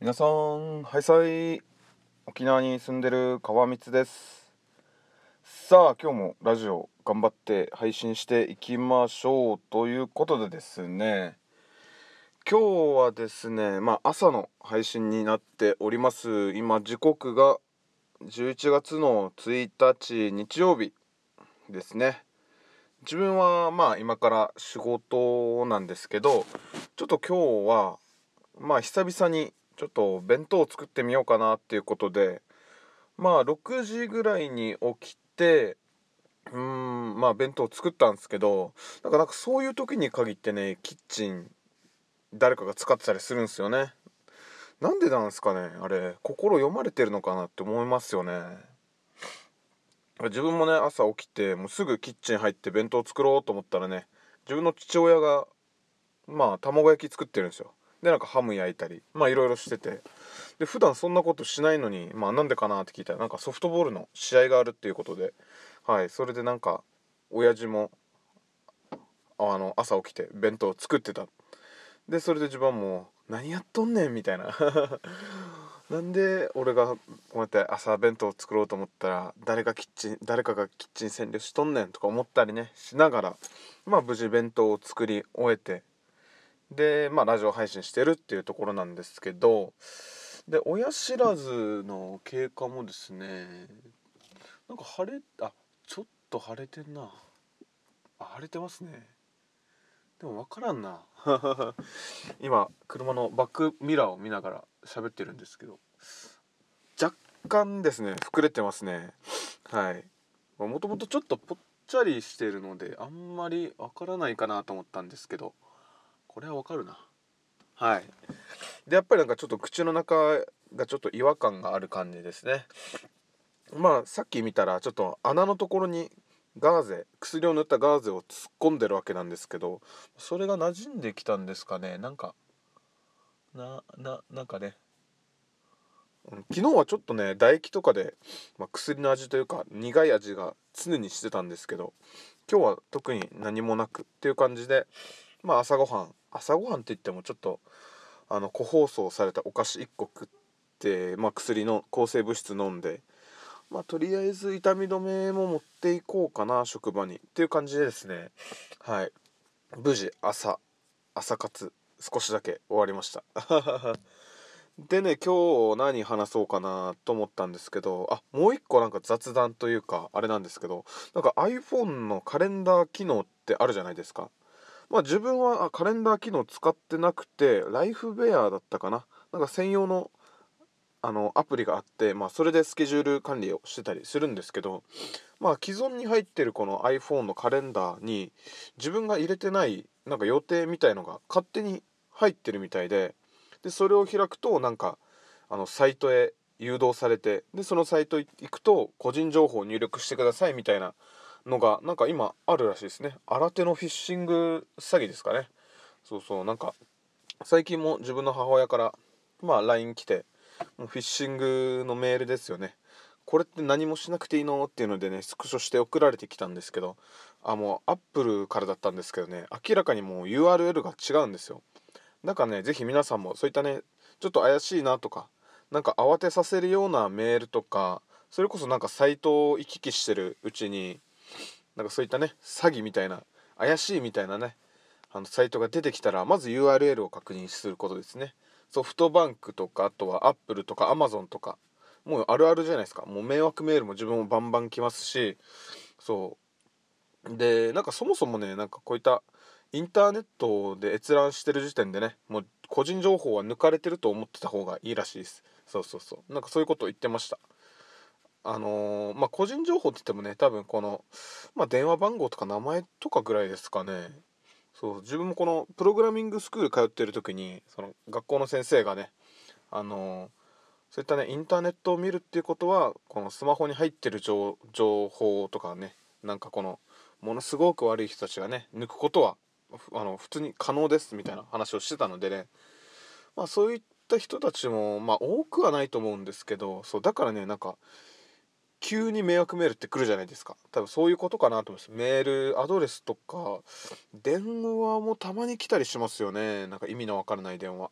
皆さんハイサイ沖縄に住んでる川光です。さあ今日もラジオ頑張って配信していきましょうということでですね。今日はですねまあ朝の配信になっております。今時刻が11月の1日日曜日ですね。自分はまあ今から仕事なんですけどちょっと今日はまあ久々にちょっと弁当を作ってみようかなっていうことでまあ6時ぐらいに起きてうーんまあ弁当を作ったんですけどなんかなんかそういう時に限ってねキッチン誰かが使ってたりするんですよね。なんでなんですかねあれ心読まれてるのかなって思いますよね。自分もね朝起きてもうすぐキッチン入って弁当作ろうと思ったらね自分の父親がまあ卵焼き作ってるんですよ。でなんかハム焼いたりまあいろいろしてて。で普段そんなことしないのにまあなんでかなって聞いたらなんかソフトボールの試合があるっていうことで。はいそれでなんか親父もあの朝起きて弁当作ってた。でそれで自分はもう何やっとんねんみたいな。なんで俺がこうやって朝弁当作ろうと思ったら誰がキッチン誰かがキッチン占領しとんねんとか思ったりねしながらまあ無事弁当を作り終えて。でまあラジオ配信してるっていうところなんですけどで親知らずの経過もですねなんか晴れあちょっと晴れてんな。あ晴れてますね。でも分からんな。今車のバックミラーを見ながら喋ってるんですけど若干ですね膨れてますね。はい。もともとちょっとぽっちゃりしてるのであんまりわからないかなと思ったんですけど。これはわかるな。はい。でやっぱりなんかちょっと口の中がちょっと違和感がある感じですね。まあさっき見たらちょっと穴のところにガーゼ薬を塗ったガーゼを突っ込んでるわけなんですけどそれが馴染んできたんですかね。なんかなななんかね。昨日はちょっとね唾液とかで、まあ、薬の味というか苦い味が常にしてたんですけど今日は特に何もなくっていう感じでまあ朝ごはん朝ごはんって言ってもちょっとあの個包装されたお菓子1個食って、まあ、薬の抗生物質飲んでまあとりあえず痛み止めも持っていこうかな職場にっていう感じでですね。はい。無事朝朝活少しだけ終わりました。でね今日何話そうかなと思ったんですけどあもう一個なんか雑談というかあれなんですけどなんか iPhone のカレンダー機能ってあるじゃないですか。まあ自分はカレンダー機能使ってなくてライフベアだったかな。なんか専用のあのアプリがあって、まあ、それでスケジュール管理をしてたりするんですけど、まあ、既存に入ってるこの iPhone のカレンダーに自分が入れてないなんか予定みたいのが勝手に入ってるみたいででそれを開くとなんかあのサイトへ誘導されてでそのサイト行くと個人情報を入力してくださいみたいなのがなんか今あるらしいですね。新手のフィッシング詐欺ですかね。そうそう。なんか最近も自分の母親からまあ LINE 来てもうフィッシングのメールですよね。これって何もしなくていいの？っていうのでねスクショして送られてきたんですけどあもうアップルからだったんですけどね明らかにもう URL が違うんですよ。だからね是非皆さんもそういったねちょっと怪しいなとかなんか慌てさせるようなメールとかそれこそなんかサイトを行き来してるうちになんかそういったね詐欺みたいな怪しいみたいなねあのサイトが出てきたらまず URL を確認することですね。ソフトバンクとかあとはアップルとかアマゾンとかもうあるあるじゃないですか。もう迷惑メールも自分もバンバン来ますしそう。でなんかそもそもねなんかこういったインターネットで閲覧してる時点でねもう個人情報は抜かれてると思ってた方がいいらしいです。そうそうそう。なんかそういうことを言ってました。あのーまあ個人情報って言ってもね多分この、まあ、電話番号とか名前とかぐらいですかね。そう自分もこのプログラミングスクール通ってる時にその学校の先生がねあのそういったねインターネットを見るっていうことはこのスマホに入ってる情報とかねなんかこのものすごく悪い人たちがね抜くことはあの普通に可能ですみたいな話をしてたのでね。まあそういった人たちもまあ多くはないと思うんですけどそうだからねなんか急に迷惑メールって来るじゃないですか。多分そういうことかなと思います。メールアドレスとか電話もたまに来たりしますよね。なんか意味のわからない電話。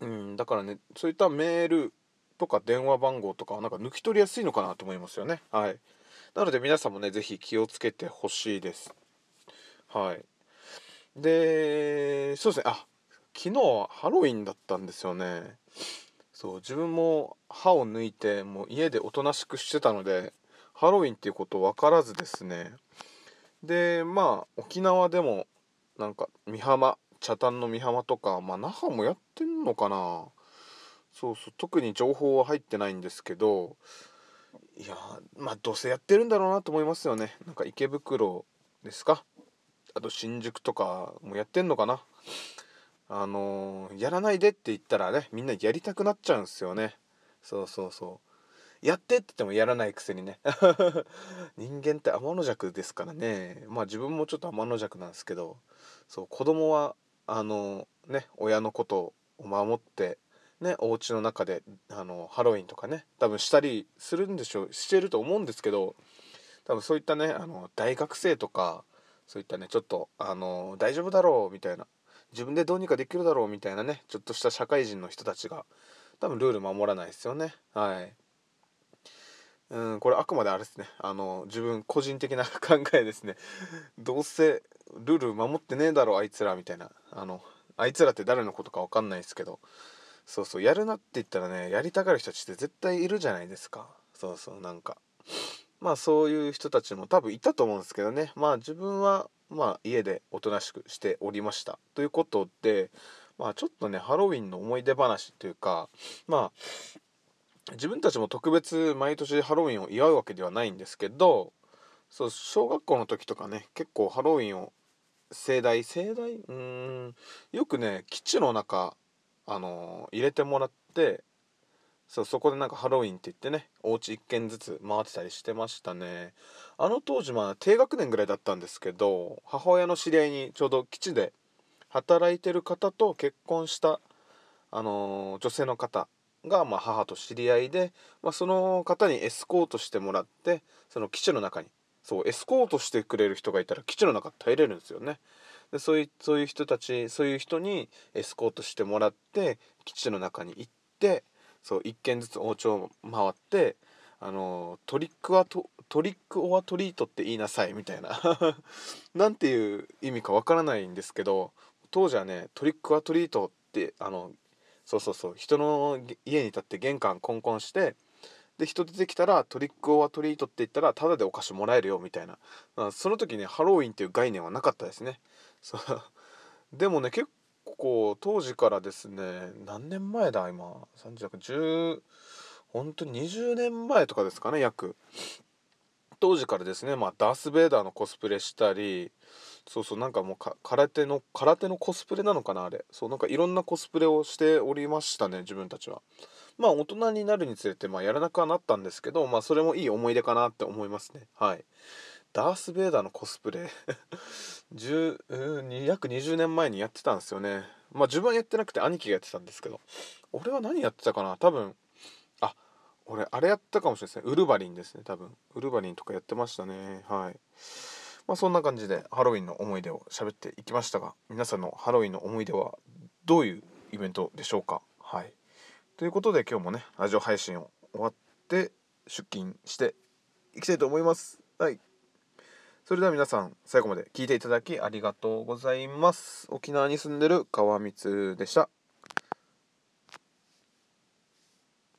うんだからねそういったメールとか電話番号とかはなんか抜き取りやすいのかなと思いますよね。はい。なので皆さんもね是非気をつけてほしいです。はい。でそうですね。あ昨日はハロウィンだったんですよね。そう自分も歯を抜いてもう家でおとなしくしてたのでハロウィンっていうこと分からずですね。でまあ沖縄でもなんか美浜北谷の美浜とかまあ那覇もやってんのかな。そうそう特に情報は入ってないんですけどいやまあどうせやってるんだろうなと思いますよね。なんか池袋ですか？あと新宿とかもやってんのかな？あの、やらないでって言ったらねみんなやりたくなっちゃうんですよね。そうそうそう。やってって言ってもやらないくせにね。人間って天の弱ですからね。まあ自分もちょっと天の弱なんですけど。そう子供はあの、ね親のことを守ってねお家の中であのハロウィンとかね多分したりするんでしょうしてると思うんですけど多分そういったねあの大学生とかそういったねちょっとあの大丈夫だろうみたいな自分でどうにかできるだろうみたいなねちょっとした社会人の人たちが多分ルール守らないですよね。はい。うんこれあくまであれですね。あの自分個人的な考えですね。どうせルール守ってねえだろあいつらみたいな。あのあいつらって誰のことか分かんないですけど。そうそうやるなって言ったらねやりたがる人たちって絶対いるじゃないですか。そうそうなんか。まあそういう人たちも多分いたと思うんですけどね。まあ自分はまあ家でおとなしくしておりました。ということでまあちょっとねハロウィンの思い出話というかまあ自分たちも特別毎年ハロウィンを祝うわけではないんですけどそう小学校の時とかね結構ハロウィンを盛大盛大？うんよくね基地の中あのー、入れてもらってそうそこでなんかハロウィンって言ってねお家1軒ずつ回ってたりしてましたね。あの当時まあ低学年ぐらいだったんですけど母親の知り合いにちょうど基地で働いてる方と結婚したあのー、女性の方がまあ母と知り合いで、まあ、その方にエスコートしてもらってその基地の中にそうエスコートしてくれる人がいたら基地の中耐えれるんですよね。でそういうそういう人たちそういう人にエスコートしてもらって基地の中に行ってそう1軒ずつお家を回ってあのトリックはトトリックオアトリートって言いなさいみたいな。なんていう意味かわからないんですけど当時はねトリックオアトリートってあのそうそうそう人の家に立って玄関コンコンしてで人出てきたらトリックオアトリートって言ったらタダでお菓子もらえるよみたいな。その時ねハロウィンっていう概念はなかったですね。そう。でもね結構当時からですね何年前だ今。3010本当に20年前とかですかね約。当時からですねまあダース・ベイダーのコスプレしたりそうそうなんかもう空手の空手のコスプレなのかなあれ。そうなんかいろんなコスプレをしておりましたね自分たちは。まあ大人になるにつれてまあやらなくはなったんですけどまあそれもいい思い出かなって思いますね。はい。ダース・ベイダーのコスプレ。10約20年前にやってたんですよね。まあ自分はやってなくて兄貴がやってたんですけど。俺は何やってたかな？多分あ俺あれやったかもしれないですね。ウルヴァリンですね多分。ウルヴァリンとかやってましたね。はい。まあそんな感じでハロウィンの思い出を喋っていきましたが皆さんのハロウィンの思い出はどういうイベントでしょうか？はい。ということで今日もねラジオ配信を終わって出勤していきたいと思います。はい。それでは皆さん最後まで聞いていただきありがとうございます。沖縄に住んでる川光でした。